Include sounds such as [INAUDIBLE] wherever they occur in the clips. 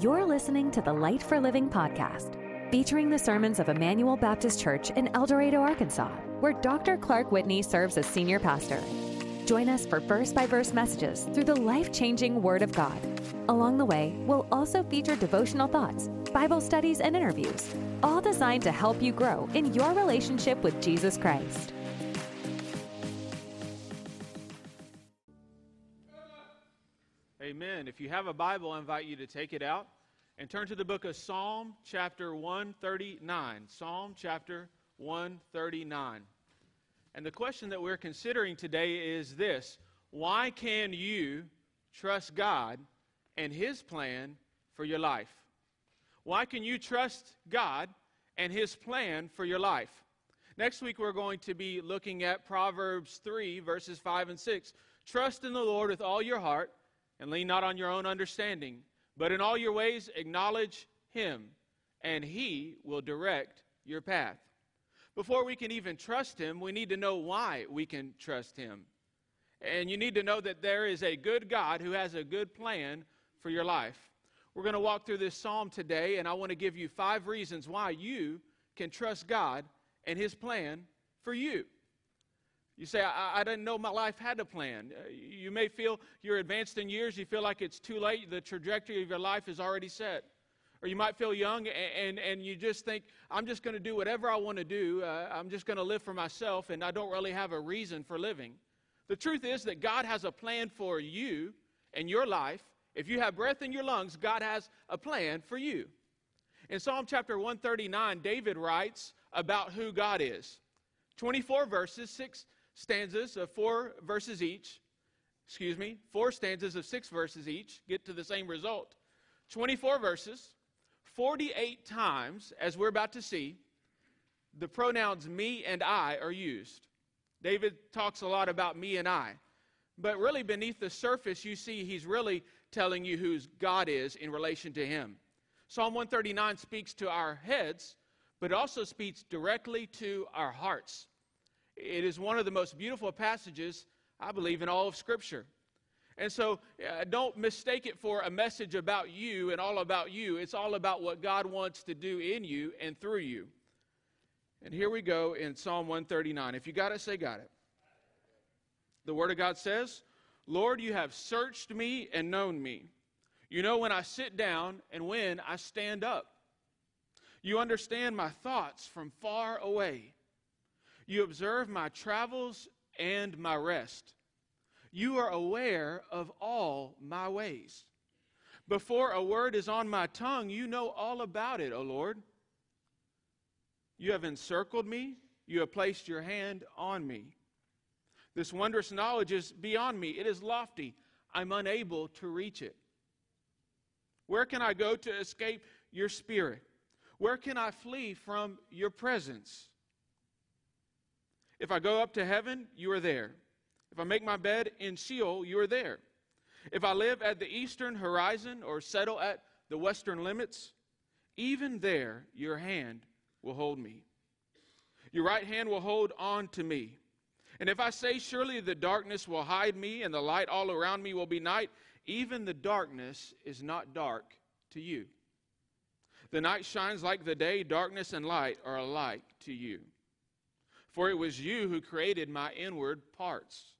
You're listening to the Light for Living podcast, featuring the sermons of Emmanuel Baptist Church in El Dorado, Arkansas, where Dr. Clark Whitney serves as senior pastor. Join us for verse by verse messages through the life changing Word of God. Along the way, we'll also feature devotional thoughts, Bible studies, and interviews, all designed to help you grow in your relationship with Jesus Christ. If you have a Bible, I invite you to take it out and turn to the book of Psalm, chapter 139. Psalm, chapter 139. And the question that we're considering today is this Why can you trust God and His plan for your life? Why can you trust God and His plan for your life? Next week, we're going to be looking at Proverbs 3, verses 5 and 6. Trust in the Lord with all your heart and lean not on your own understanding, but in all your ways acknowledge him, and he will direct your path. Before we can even trust him, we need to know why we can trust him. And you need to know that there is a good God who has a good plan for your life. We're going to walk through this psalm today, and I want to give you five reasons why you can trust God and his plan for you. You say, I, I, didn't know my life had a plan. Uh, you may feel you're advanced in years, you feel like it's too late, the trajectory of your life is already set. Or you might feel young and, and, and you just think, I'm just going to do whatever I want to do. Uh, I'm just going to live for myself, and I don't really have a reason for living. The truth is that God has a plan for you and your life. If you have breath in your lungs, God has a plan for you. In Psalm chapter 139, David writes about who God is. 24 verses, 6 stanzas of four verses each, excuse me, four stanzas of six verses each, get to the same result. 24 verses, 48 times, as we're about to see, the pronouns me and I are used. David talks a lot about me and I. But really, beneath the surface, you see he's really telling you who God is in relation to him. Psalm 139 speaks to our heads, but also speaks directly to our hearts. It is one of the most beautiful passages, I believe, in all of Scripture. And so uh, don't mistake it for a message about you and all about you. It's all about what God wants to do in you and through you. And here we go in Psalm 139. If you got it, say, Got it. The Word of God says, Lord, you have searched me and known me. You know when I sit down and when I stand up. You understand my thoughts from far away. You observe my travels and my rest. You are aware of all my ways. Before a word is on my tongue, you know all about it, O Lord. You have encircled me, you have placed your hand on me. This wondrous knowledge is beyond me, it is lofty. I'm unable to reach it. Where can I go to escape your spirit? Where can I flee from your presence? If I go up to heaven, you are there. If I make my bed in Sheol, you are there. If I live at the eastern horizon or settle at the western limits, even there your hand will hold me. Your right hand will hold on to me. And if I say, Surely the darkness will hide me, and the light all around me will be night, even the darkness is not dark to you. The night shines like the day, darkness and light are alike to you. For it was you who created my inward parts.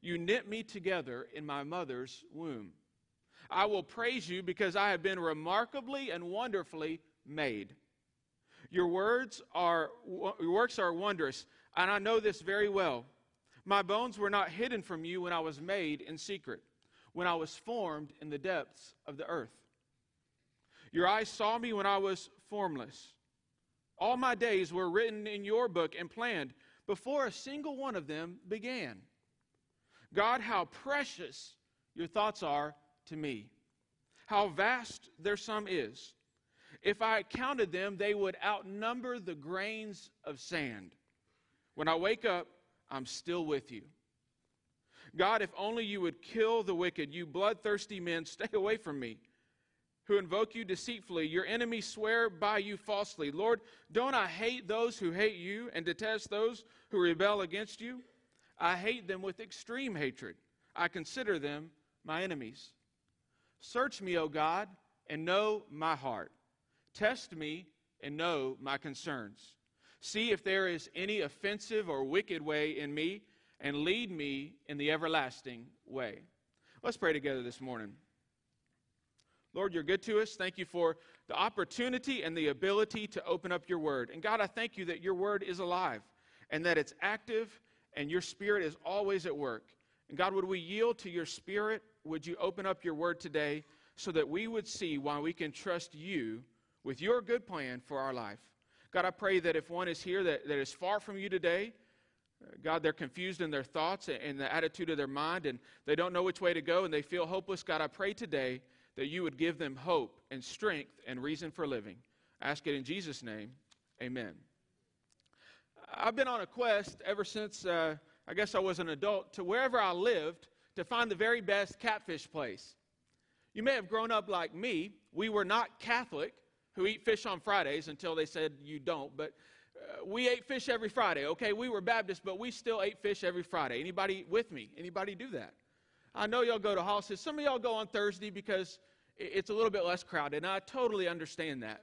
You knit me together in my mother's womb. I will praise you because I have been remarkably and wonderfully made. Your words are your works are wondrous, and I know this very well. My bones were not hidden from you when I was made in secret, when I was formed in the depths of the earth. Your eyes saw me when I was formless. All my days were written in your book and planned before a single one of them began. God, how precious your thoughts are to me. How vast their sum is. If I counted them, they would outnumber the grains of sand. When I wake up, I'm still with you. God, if only you would kill the wicked, you bloodthirsty men, [LAUGHS] stay away from me who invoke you deceitfully. Your enemies swear by you falsely. Lord, don't I hate those who hate you and detest those who rebel against you? I hate them with extreme hatred. I consider them my enemies. Search me, O God, and know my heart. Test me and know my concerns. See if there is any offensive or wicked way in me, and lead me in the everlasting way. Let's pray together this morning. Lord, you're good to us. Thank you for the opportunity and the ability to open up your word. And God, I thank you that your word is alive and that it's active and your spirit is always at work. And God, would we yield to your spirit? Would you open up your word today so that we would see why we can trust you with your good plan for our life? God, I pray that if one is here that, that is far from you today, God, they're confused in their thoughts and the attitude of their mind, and they don't know which way to go, and they feel hopeless. God, I pray today that you would give them hope and strength and reason for living. Ask it in Jesus' name. Amen. I've been on a quest ever since uh, I guess I was an adult to wherever I lived to find the very best catfish place. You may have grown up like me. We were not Catholic who eat fish on Fridays until they said you don't, but uh, we ate fish every Friday. Okay, we were Baptist, but we still ate fish every Friday. Anybody with me? Anybody do that? I know y'all go to houses. Some of y'all go on Thursday because it's a little bit less crowded, and I totally understand that.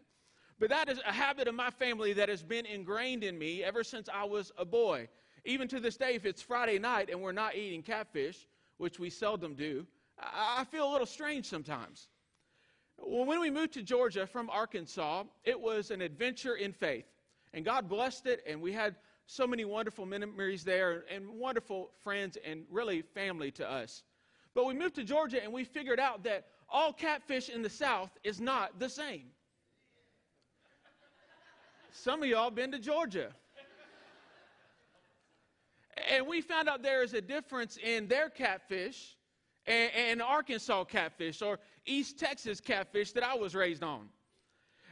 But that is a habit of my family that has been ingrained in me ever since I was a boy. Even to this day, if it's Friday night and we're not eating catfish, which we seldom do, I feel a little strange sometimes. Well, when we moved to Georgia from Arkansas, it was an adventure in faith. And God blessed it, and we had so many wonderful memories there and wonderful friends and really family to us. But we moved to Georgia and we figured out that all catfish in the South is not the same. Some of y'all been to Georgia. And we found out there is a difference in their catfish and, and, Arkansas catfish or East Texas catfish that I was raised on.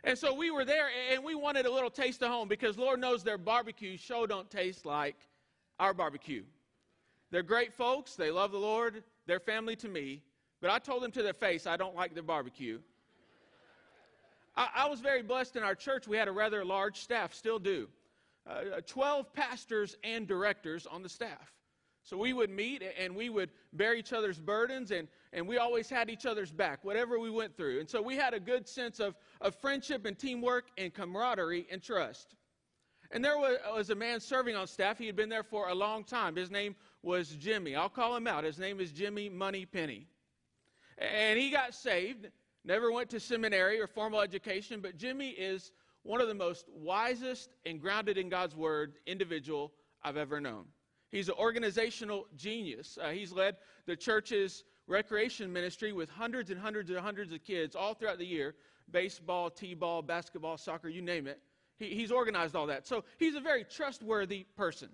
And so we were there and we wanted a little taste of home because Lord knows their barbecue show don't taste like our barbecue. They're great folks, they love the Lord, they're family to me, but I told them to their face I don't like their barbecue. I, I was very blessed in our church. We had a rather large staff, still do. Uh, 12 pastors and directors on the staff. So we would meet and we would bear each other's burdens, and, and we always had each other's back, whatever we went through. And so we had a good sense of, of friendship and teamwork and camaraderie and trust. And there was, was a man serving on staff. He had been there for a long time. His name was Jimmy. I'll call him out. His name is Jimmy Money Penny. And he got saved, never went to seminary or formal education, but Jimmy is one of the most wisest and grounded in God's word individual I've ever known. He's an organizational genius. Uh, he's led the church's recreation ministry with hundreds and hundreds and hundreds of kids all throughout the year baseball, t ball, basketball, soccer, you name it. He, he's organized all that. So he's a very trustworthy person.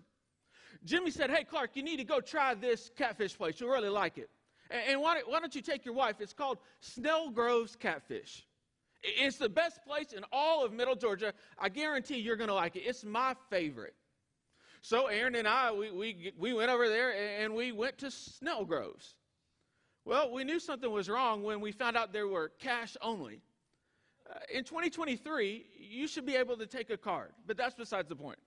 Jimmy said, Hey, Clark, you need to go try this catfish place. You'll really like it. And, why don't you take your wife? It's called Snell Groves Catfish. It's the best place in all of Middle Georgia. I guarantee you're going to like it. It's my favorite. So Aaron and I, we, we, we went over there and we went to Snell Groves. Well, we knew something was wrong when we found out there were cash only. Uh, in 2023, you should be able to take a card, but that's besides the point.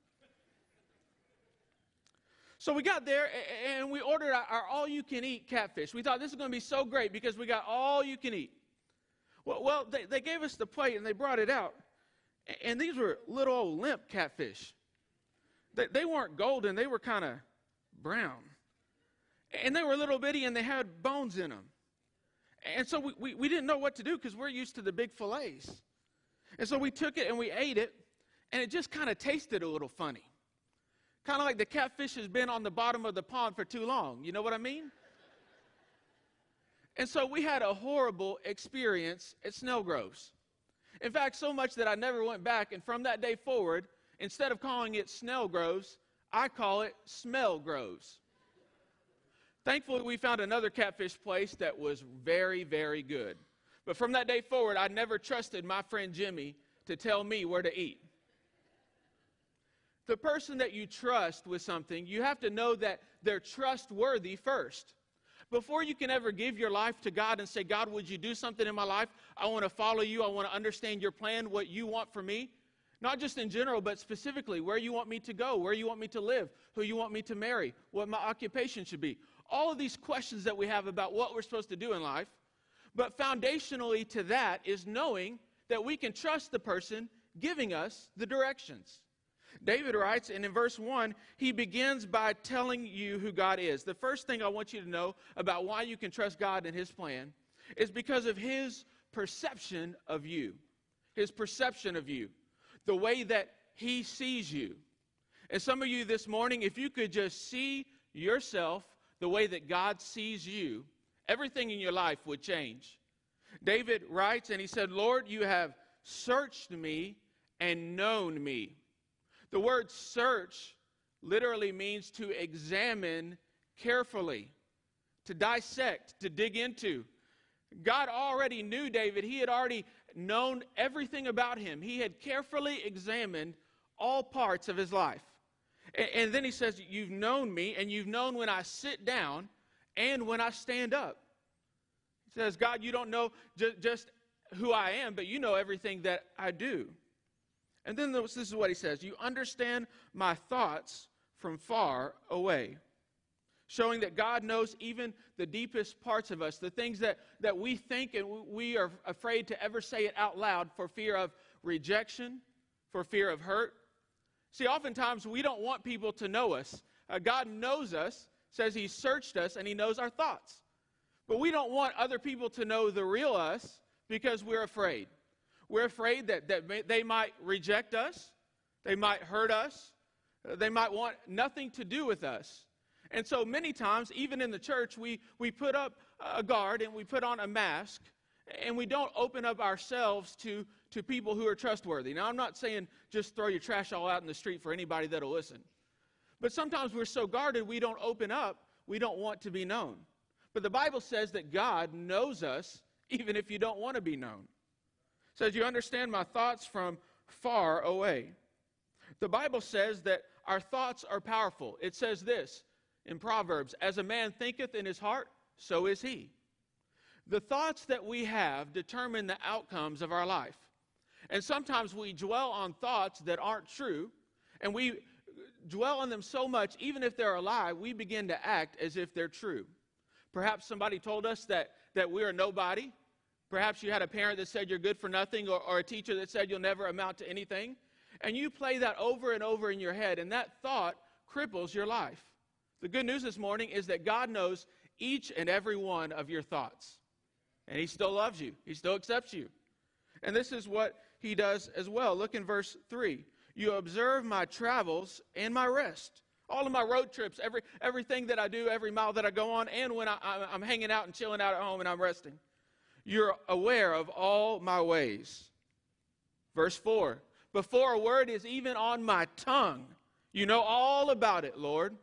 So we got there and we ordered our all you can eat catfish. We thought this is going to be so great because we got all you can eat. Well, well they, they gave us the plate and they brought it out. And these were little old limp catfish. They, they weren't golden, they were kind of brown. And they were little bitty and they had bones in them. And so we, we, we didn't know what to do because we're used to the big fillets. And so we took it and we ate it, and it just kind of tasted a little funny. Kind of like the catfish has been on the bottom of the pond for too long. You know what I mean? And so we had a horrible experience at Snell Groves. In fact, so much that I never went back, and from that day forward, instead of calling it Snell Groves, I call it Smell Groves. Thankfully, we found another catfish place that was very, very good. But from that day forward, I never trusted my friend Jimmy to tell me where to eat. The person that you trust with something, you have to know that they're trustworthy first. Before you can ever give your life to God and say, God, would you do something in my life? I want to follow you. I want to understand your plan, what you want for me. Not just in general, but specifically where you want me to go, where you want me to live, who you want me to marry, what my occupation should be all of these questions that we have about what we're supposed to do in life. But foundationally to that is knowing that we can trust the person giving us the directions. David writes, and in verse 1, he begins by telling you who God is. The first thing I want you to know about why you can trust God and his plan is because of his perception of you. His perception of you. The way that he sees you. And some of you this morning, if you could just see yourself the way that God sees you, everything in your life would change. David writes, and he said, Lord, you have searched me and known me. The word search literally means to examine carefully, to dissect, to dig into. God already knew David. He had already known everything about him. He had carefully examined all parts of his life. And, then he says, You've known me, and you've known when I sit down and when I stand up. He says, God, you don't know just who I am, but you know everything that I do. And then this is what he says You understand my thoughts from far away. Showing that God knows even the deepest parts of us, the things that, that we think and we are afraid to ever say it out loud for fear of rejection, for fear of hurt. See, oftentimes we don't want people to know us. Uh, God knows us, says He searched us, and He knows our thoughts. But we don't want other people to know the real us because we're afraid. We're afraid that, that they might reject us, they might hurt us, they might want nothing to do with us. And so many times, even in the church, we, we put up a guard and we put on a mask and we don't open up ourselves to, to people who are trustworthy. Now, I'm not saying just throw your trash all out in the street for anybody that'll listen. But sometimes we're so guarded, we don't open up. We don't want to be known. But the Bible says that God knows us even if you don't want to be known says, You understand my thoughts from far away. The Bible says that our thoughts are powerful. It says this in Proverbs As a man thinketh in his heart, so is he. The thoughts that we have determine the outcomes of our life. And sometimes we dwell on thoughts that aren't true, and we dwell on them so much, even if they're a lie, we begin to act as if they're true. Perhaps somebody told us that, that we are nobody, Perhaps you had a parent that said you're good for nothing, or, or, a teacher that said you'll never amount to anything. And you play that over and over in your head, and that thought cripples your life. The good news this morning is that God knows each and every one of your thoughts. And He still loves you, He still accepts you. And this is what He does as well. Look in verse 3. You observe my travels and my rest. All of my road trips, every, everything that I do, every mile that I go on, and when I, I'm hanging out and chilling out at home and I'm resting. You're aware of all my ways. Verse 4 Before a word is even on my tongue, you know all about it, Lord.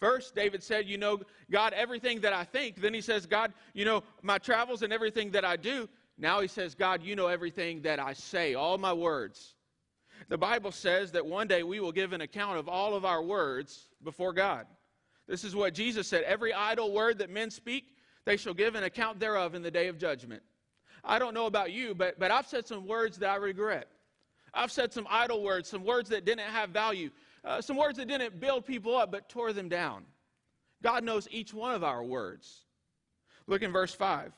First, David said, You know, God, everything that I think. Then he says, God, you know, my travels and everything that I do. Now he says, God, you know everything that I say, all my words. The Bible says that one day we will give an account of all of our words before God. This is what Jesus said every idle word that men speak, they shall give an account thereof in the day of judgment. I don't know about you, but, but I've said some words that I regret. I've said some idle words, some words that didn't have value, uh, some words that didn't build people up but tore them down. God knows each one of our words. Look in verse 5.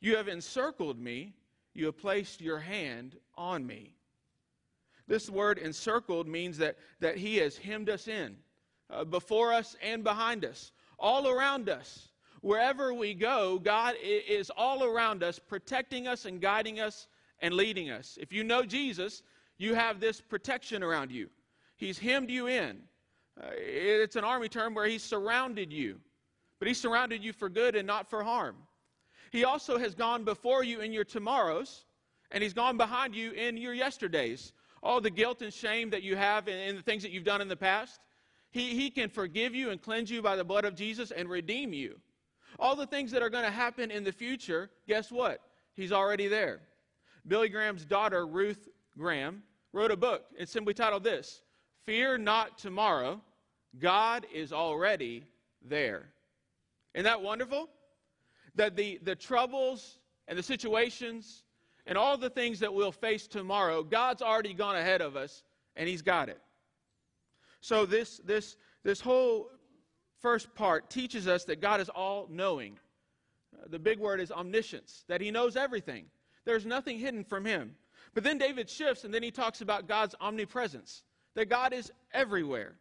You have encircled me, you have placed your hand on me. This word encircled means that, that He has hemmed us in, uh, before us and behind us, all around us wherever we go, God is all around us, protecting us and guiding us and leading us. If you know Jesus, you have this protection around you. He's hemmed you in. Uh, it's an army term where He's surrounded you, but He surrounded you for good and not for harm. He also has gone before you in your tomorrows, and He's gone behind you in your yesterdays. All the guilt and shame that you have in, the things that you've done in the past, he, he can forgive you and cleanse you by the blood of Jesus and redeem you. All the things that are going to happen in the future, guess what? He's already there. Billy Graham's daughter, Ruth Graham, wrote a book. It's simply titled this Fear Not Tomorrow. God is already there. Isn't that wonderful? That the, the troubles and the situations and all the things that we'll face tomorrow, God's already gone ahead of us and He's got it. So, this, this, this whole first part teaches us that God is all knowing. The big word is omniscience, that he knows everything. There's nothing hidden from him. But then David shifts and then he talks about God's omnipresence, that God is everywhere.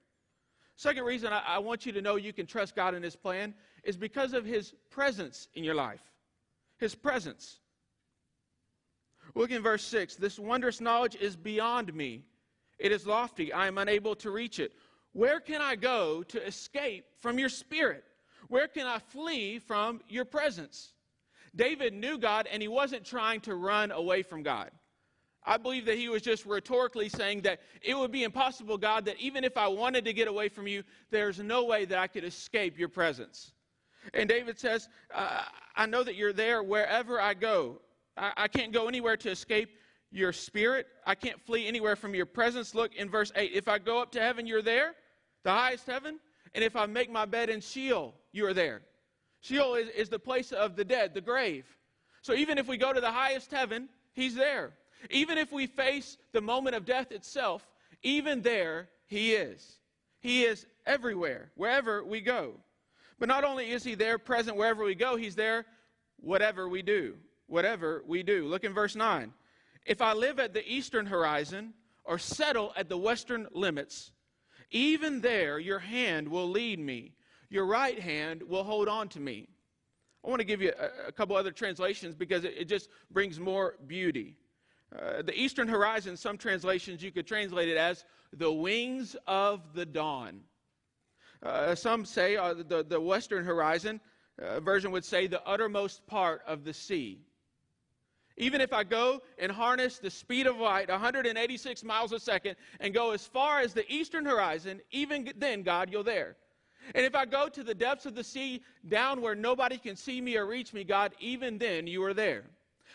Second reason I, I, want you to know you can trust God in his plan is because of his presence in your life. His presence. Look in verse 6. This wondrous knowledge is beyond me. It is lofty. I am unable to reach it. Where can I go to escape from your spirit? Where can I flee from your presence? David knew God and he wasn't trying to run away from God. I believe that he was just rhetorically saying that it would be impossible, God, that even if I wanted to get away from you, there's no way that I could escape your presence. And David says, uh, I know that you're there wherever I go. I, I can't go anywhere to escape your spirit. I can't flee anywhere from your presence. Look in verse 8. If I go up to heaven, you're there, the highest heaven. And if I make my bed in Sheol, you are there. Sheol is, is the place of the dead, the grave. So even if we go to the highest heaven, he's there. Even if we face the moment of death itself, even there, he is. He is everywhere, wherever we go. But not only is he there present wherever we go, he's there whatever we do. Whatever we do. Look in verse 9. If I live at the eastern horizon or settle at the western limits, even there your hand will lead me, your right hand will hold on to me. I want to give you a, a couple other translations because it, it just brings more beauty. Uh, the eastern horizon, some translations you could translate it as the wings of the dawn. Uh, some say uh, the, the western horizon uh, version would say the uttermost part of the sea. Even if I go and harness the speed of light, 186 miles a second, and go as far as the eastern horizon, even then, God, you're there. And if I go to the depths of the sea, down where nobody can see me or reach me, God, even then you are there.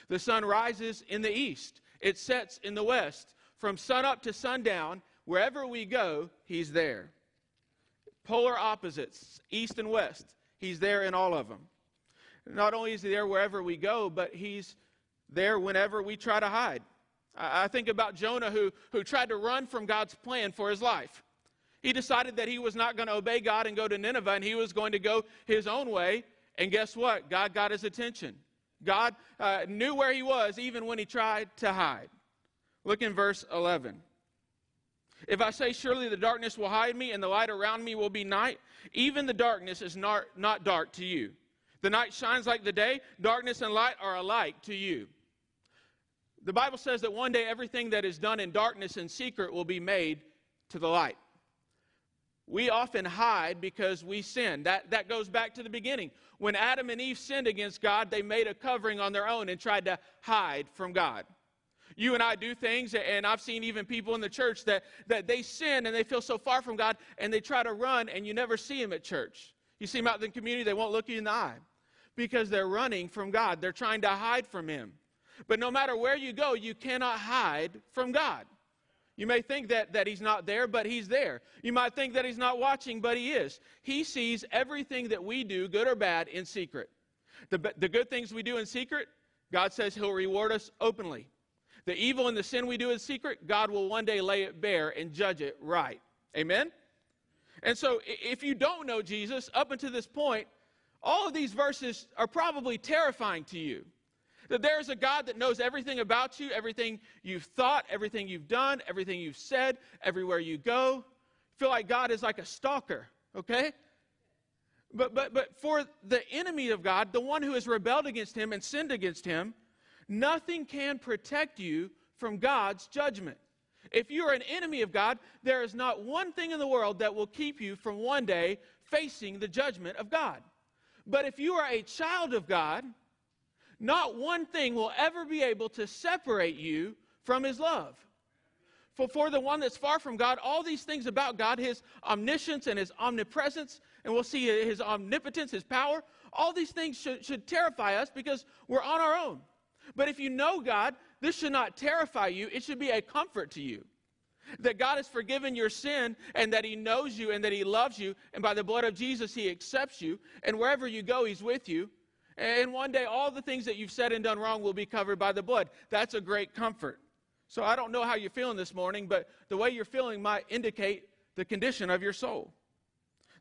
The sun rises in the east, it sets in the west. From sunup to sundown, wherever we go, He's there. Polar opposites, east and west, He's there in all of them. Not only is He there wherever we go, but He's there whenever we try to hide. I think about Jonah who, who tried to run from God's plan for his life. He decided that he was not going to obey God and go to Nineveh, and he was going to go his own way. And guess what? God got his attention. God uh, knew where he was even when he tried to hide. Look in verse 11. If I say, Surely the darkness will hide me, and the light around me will be night, even the darkness is not, not dark to you. The night shines like the day, darkness and light are alike to you. The Bible says that one day everything that is done in darkness and secret will be made to the light. We often hide because we sin. That, that goes back to the beginning. When Adam and Eve sinned against God, they made a covering on their own and tried to hide from God. You and I do things, and I've seen even people in the church that, that they sin and they feel so far from God and they try to run, and you never see them at church. You see them out in the community, they won't look you in the eye because they're running from God. They're trying to hide from Him. But no matter where you go, you cannot hide from God. You may think that, that he's not there, but he's there. You might think that he's not watching, but he is. He sees everything that we do, good or bad, in secret. The, the good things we do in secret, God says he'll reward us openly. The evil and the sin we do in secret, God will one day lay it bare and judge it right. Amen? And so if you don't know Jesus up until this point, all of these verses are probably terrifying to you. That there's a God that knows everything about you, everything you've thought, everything you've done, everything you've said, everywhere you go. Feel like God is like a stalker, okay? But, but, but for the enemy of God, the one who has rebelled against him and sinned against him, nothing can protect you from God's judgment. If you are an enemy of God, there is not one thing in the world that will keep you from one day facing the judgment of God. But if you are a child of God, not one thing will ever be able to separate you from his love. For, for the one that's far from God, all these things about God, his omniscience and his omnipresence, and we'll see his omnipotence, his power, all these things should, should terrify us because we're on our own. But if you know God, this should not terrify you, it should be a comfort to you. That God has forgiven your sin and that He knows you and that He loves you, and by the blood of Jesus, He accepts you, and wherever you go, He's with you. And one day, all the things that you've said and done wrong will be covered by the blood. That's a great comfort. So I don't know how you're feeling this morning, but the way you're feeling might indicate the condition of your soul.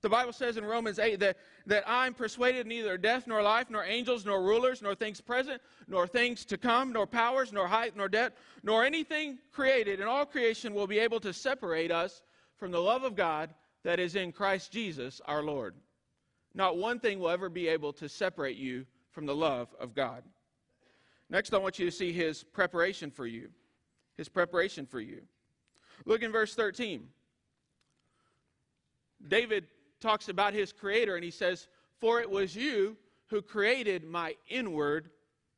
The Bible says in Romans 8 that, that I'm persuaded neither death nor life, nor angels, nor rulers, nor things present, nor things to come, nor powers, nor height, nor depth, nor anything created in all creation will be able to separate us from the love of God that is in Christ Jesus our Lord. Not one thing will ever be able to separate you from the love of God. Next, I want you to see his preparation for you. His preparation for you. Look in verse 13. David talks about his creator and he says, For it was you who created my inward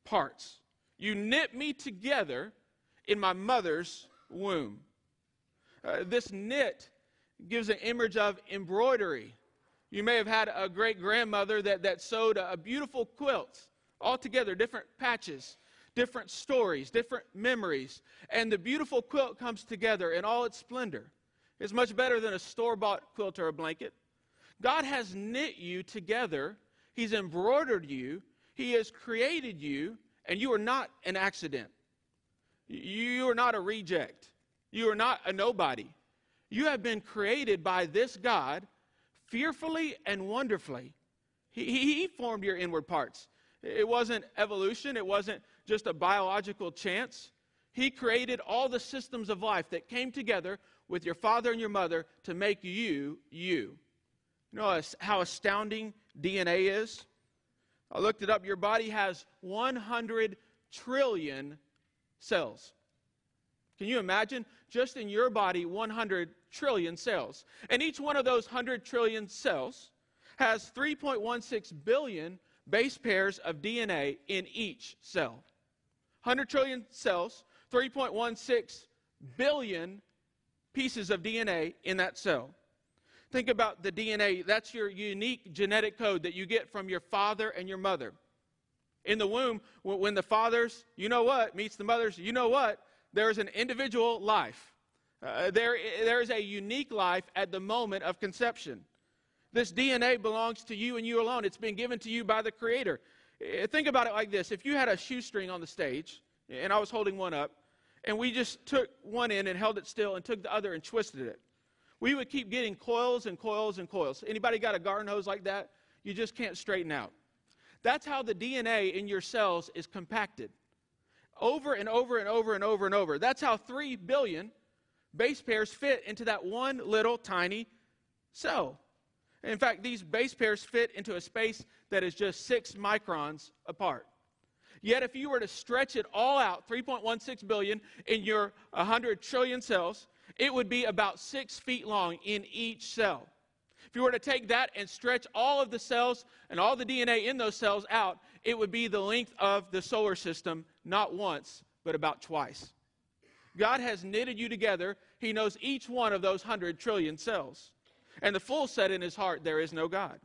parts. You knit me together in my mother's womb. Uh, this knit gives an image of embroidery. You may have had a great grandmother that, that sewed a, a beautiful quilt, all together, different patches, different stories, different memories. And the beautiful quilt comes together in all its splendor. It's much better than a store bought quilt or a blanket. God has knit you together, He's embroidered you, He has created you, and you are not an accident. You are not a reject. You are not a nobody. You have been created by this God fearfully and wonderfully. He, he, formed your inward parts. It wasn't evolution, it wasn't just a biological chance. He created all the systems of life that came together with your father and your mother to make you you. You know how astounding DNA is? I looked it up. Your body has 100 trillion cells. Can you imagine? Just in your body, 100 trillion cells. And each one of those 100 trillion cells has 3.16 billion base pairs of DNA in each cell. 100 trillion cells, 3.16 billion pieces of DNA in that cell. Think about the DNA. That's your unique genetic code that you get from your father and your mother. In the womb, when the father's, you know what, meets the mother's, you know what, there's an individual life. Uh, there, there is a unique life at the moment of conception. This DNA belongs to you and you alone. It's been given to you by the Creator. Uh, think about it like this if you had a shoestring on the stage, and I was holding one up, and we just took one end and held it still and took the other and twisted it we would keep getting coils and coils and coils. Anybody got a garden hose like that? You just can't straighten out. That's how the DNA in your cells is compacted. Over and over and over and over and over. That's how 3 billion base pairs fit into that one little tiny cell. In fact, these base pairs fit into a space that is just six microns apart. Yet, if you were to stretch it all out, 3.16 billion in your 100 trillion cells, it would be about six feet long in each cell. If you were to take that and stretch all of the cells and all the DNA in those cells out, it would be the length of the solar system, not once, but about twice. God has knitted you together. He knows each one of those 100 trillion cells. And the fool said in his heart, There is no God.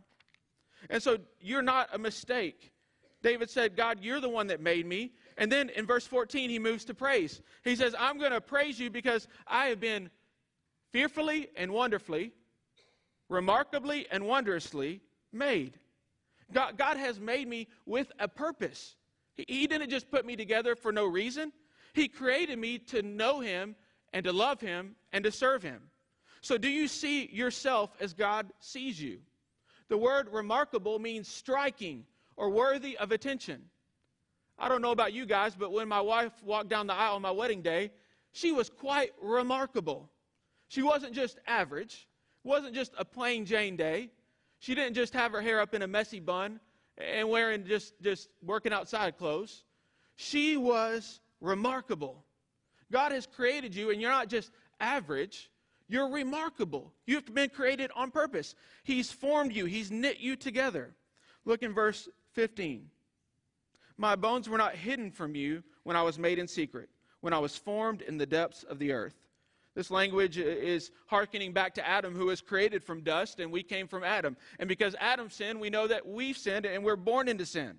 And so you're not a mistake. David said, God, you're the one that made me. And then in verse 14, he moves to praise. He says, I'm going to praise you because I have been fearfully and wonderfully, remarkably and wondrously made. God, God has made me with a purpose. He, he didn't just put me together for no reason, He created me to know Him and to love Him and to serve Him. So, do you see yourself as God sees you? The word remarkable means striking or worthy of attention. I don't know about you guys, but when my wife walked down the aisle on my wedding day, she was quite remarkable. She wasn't just average, wasn't just a plain Jane day. She didn't just have her hair up in a messy bun and wearing just, just working outside clothes. She was remarkable. God has created you, and you're not just average, you're remarkable. You've been created on purpose. He's formed you, He's knit you together. Look in verse 15. My bones were not hidden from you when I was made in secret, when I was formed in the depths of the earth. This language is hearkening back to Adam, who was created from dust, and we came from Adam. And because Adam sinned, we know that we've sinned and we're born into sin.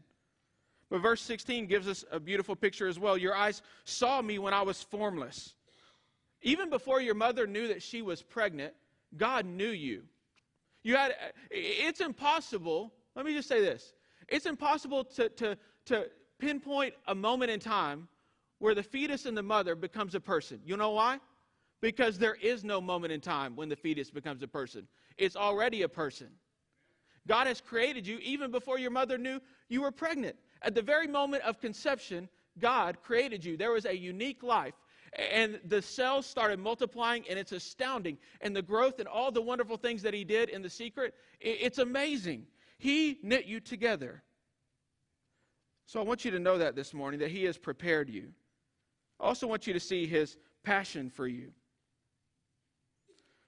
But verse 16 gives us a beautiful picture as well. Your eyes saw me when I was formless. Even before your mother knew that she was pregnant, God knew you. You had it's impossible, let me just say this. It's impossible to, to, to pinpoint a moment in time where the fetus and the mother becomes a person. You know why? because there is no moment in time when the fetus becomes a person. It's already a person. God has created you even before your mother knew you were pregnant. At the very moment of conception, God created you. There was a unique life. And the cells started multiplying, and it's astounding. And the growth and all the wonderful things that He did in the secret, it's amazing. He knit you together. So I want you to know that this morning, that He has prepared you. I also want you to see His passion for you.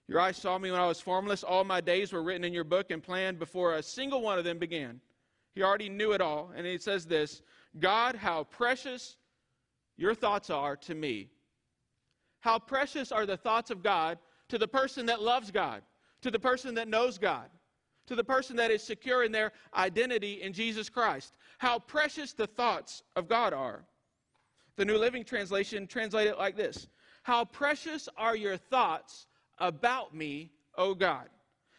Your eyes saw me when I was formless. All my days were written in your book and planned before a single one of them began. He already knew it all. And he says this God, how precious your thoughts are to me. How precious are the thoughts of God to the person that loves God, to the person that knows God, to the person that is secure in their identity in Jesus Christ. How precious the thoughts of God are. The New Living Translation translated it like this How precious are your thoughts about me, O God.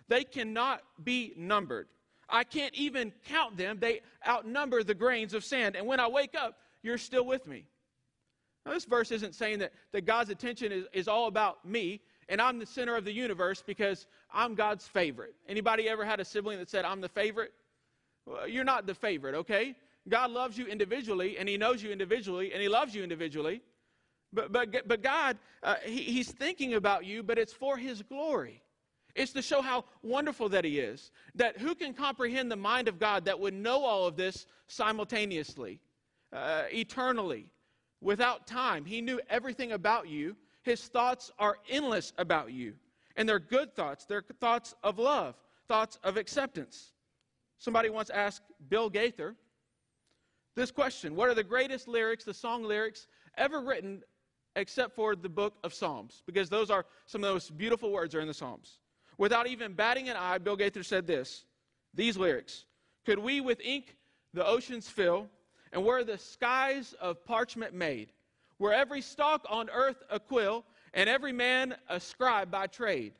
They cannot be numbered. I can't even count them. They outnumber the grains of sand. And when I wake up, you're still with me. Now, this verse isn't saying that, that God's attention is, is all about me and I'm the center of the universe because I'm God's favorite. Anybody ever had a sibling that said, I'm the favorite? Well, you're not the favorite, okay? God loves you individually, and He knows you individually, and He loves you individually. But, but, but God, uh, he, He's thinking about you, but it's for His glory. It's to show how wonderful that He is. That who can comprehend the mind of God that would know all of this simultaneously, uh, eternally, without time? He knew everything about you. His thoughts are endless about you. And they're good thoughts, they're thoughts of love, thoughts of acceptance. Somebody once asked Bill Gaither this question What are the greatest lyrics, the song lyrics, ever written except for the book of Psalms, because those are some of the most beautiful words are in the Psalms. Without even batting an eye, Bill Gaither said this these lyrics Could we with ink the oceans fill, and were the skies of parchment made, were every stalk on earth a quill, and every man a scribe by trade,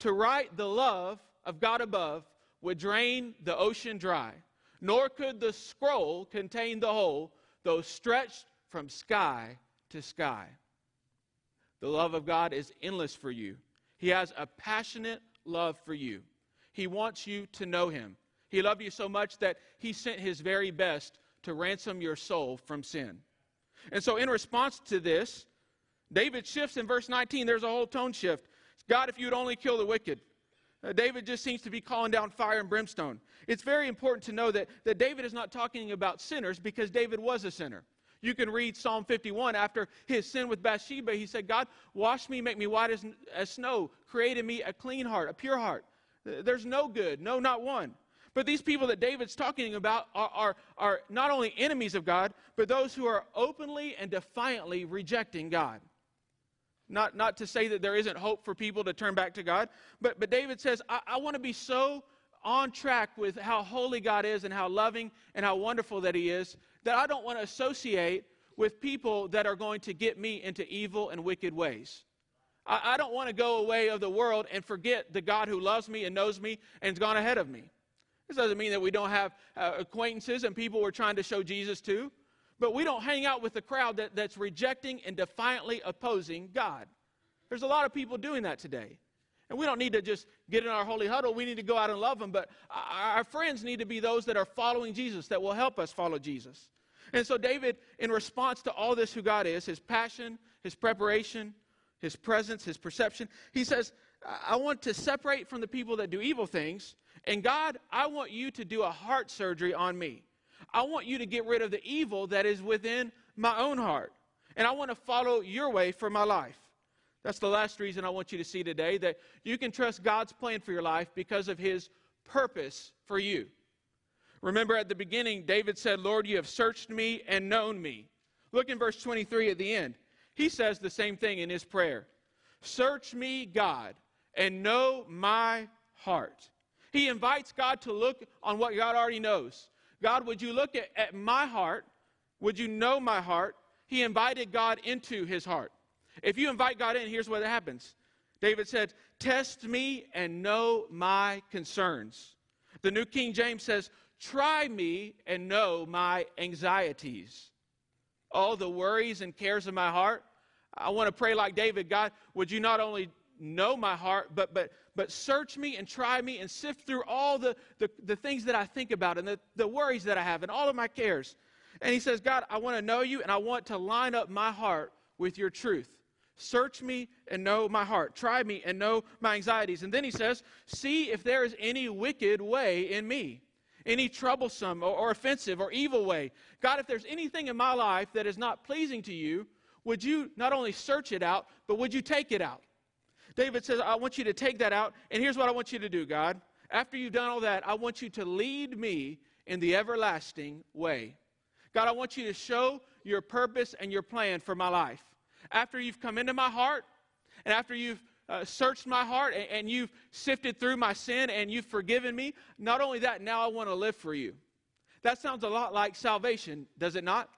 to write the love of God above would drain the ocean dry, nor could the scroll contain the whole, though stretched from sky to sky. The love of God is endless for you. He has a passionate love for you. He wants you to know Him. He loved you so much that He sent His very best to ransom your soul from sin. And so, in response to this, David shifts in verse 19. There's a whole tone shift. God, if you would only kill the wicked. Uh, David just seems to be calling down fire and brimstone. It's very important to know that, that David is not talking about sinners because David was a sinner. You can read Psalm 51 after his sin with Bathsheba. He said, God, wash me, make me white as, as snow, create in me a clean heart, a pure heart. There's no good, no, not one. But these people that David's talking about are, are, are not only enemies of God, but those who are openly and defiantly rejecting God. Not, not to say that there isn't hope for people to turn back to God, but, but David says, I, I want to be so on track with how holy God is and how loving and how wonderful that He is that I don't want to associate with people that are going to get me into evil and wicked ways. I, I don't want to go away of the world and forget the God who loves me and knows me and has gone ahead of me. This doesn't mean that we don't have uh, acquaintances and people we're trying to show Jesus to, but we don't hang out with the crowd that, that's rejecting and defiantly opposing God. There's a lot of people doing that today. And we don't need to just get in our holy huddle. We need to go out and love them. But our friends need to be those that are following Jesus, that will help us follow Jesus. And so, David, in response to all this, who God is, his passion, his preparation, his presence, his perception, he says, I want to separate from the people that do evil things. And God, I want you to do a heart surgery on me. I want you to get rid of the evil that is within my own heart. And I want to follow your way for my life. That's the last reason I want you to see today that you can trust God's plan for your life because of his purpose for you. Remember at the beginning, David said, Lord, you have searched me and known me. Look in verse 23 at the end. He says the same thing in his prayer Search me, God, and know my heart. He invites God to look on what God already knows. God, would you look at, at my heart? Would you know my heart? He invited God into his heart. If you invite God in, here's what happens. David said, Test me and know my concerns. The New King James says, Try me and know my anxieties. All the worries and cares of my heart, I want to pray like David God, would you not only know my heart, but, but, but search me and try me and sift through all the, the, the things that I think about and the, the worries that I have and all of my cares. And he says, God, I want to know you and I want to line up my heart with your truth. Search me and know my heart. Try me and know my anxieties. And then he says, See if there is any wicked way in me, any troublesome or, or, offensive or evil way. God, if there's anything in my life that is not pleasing to you, would you not only search it out, but would you take it out? David says, I want you to take that out. And here's what I want you to do, God. After you've done all that, I want you to lead me in the everlasting way. God, I want you to show your purpose and your plan for my life. After you've come into my heart, and after you've uh, searched my heart and, and you've sifted through my sin and you've forgiven me, not only that, now I want to live for you. That sounds a lot like salvation, does it not?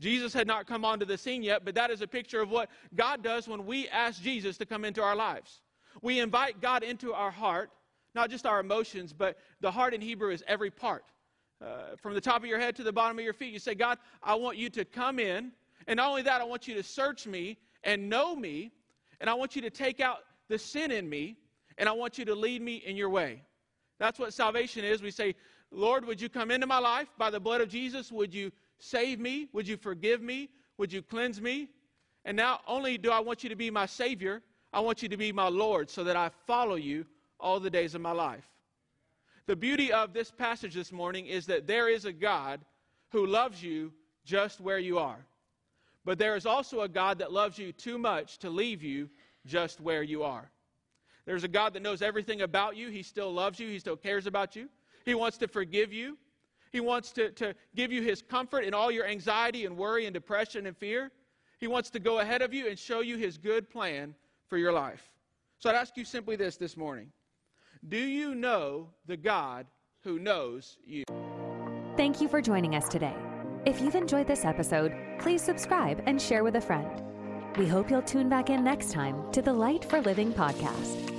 Jesus had not come onto the scene yet, but that is a picture of what God does when we ask Jesus to come into our lives. We invite God into our heart, not just our emotions, but the heart in Hebrew is every part. Uh, from the top of your head to the bottom of your feet, you say, God, I want you to come in. And not only that, I want you to search me and know me. And I want you to take out the sin in me. And I want you to lead me in your way. That's what salvation is. We say, Lord, would you come into my life by the blood of Jesus? Would you save me? Would you forgive me? Would you cleanse me? And not only do I want you to be my Savior, I want you to be my Lord so that I follow you all the days of my life. The beauty of this passage this morning is that there is a God who loves you just where you are. But there is also a God that loves you too much to leave you just where you are. There's a God that knows everything about you. He still loves you, He still cares about you. He wants to forgive you, he wants to, to give you his comfort in all your anxiety and worry and depression and fear. He wants to go ahead of you and show you his good plan for your life. So I'd ask you simply this this morning Do you know the God who knows you? Thank you for joining us today. If you've enjoyed this episode, please subscribe and share with a friend. We hope you'll tune back in next time to the Light for Living podcast.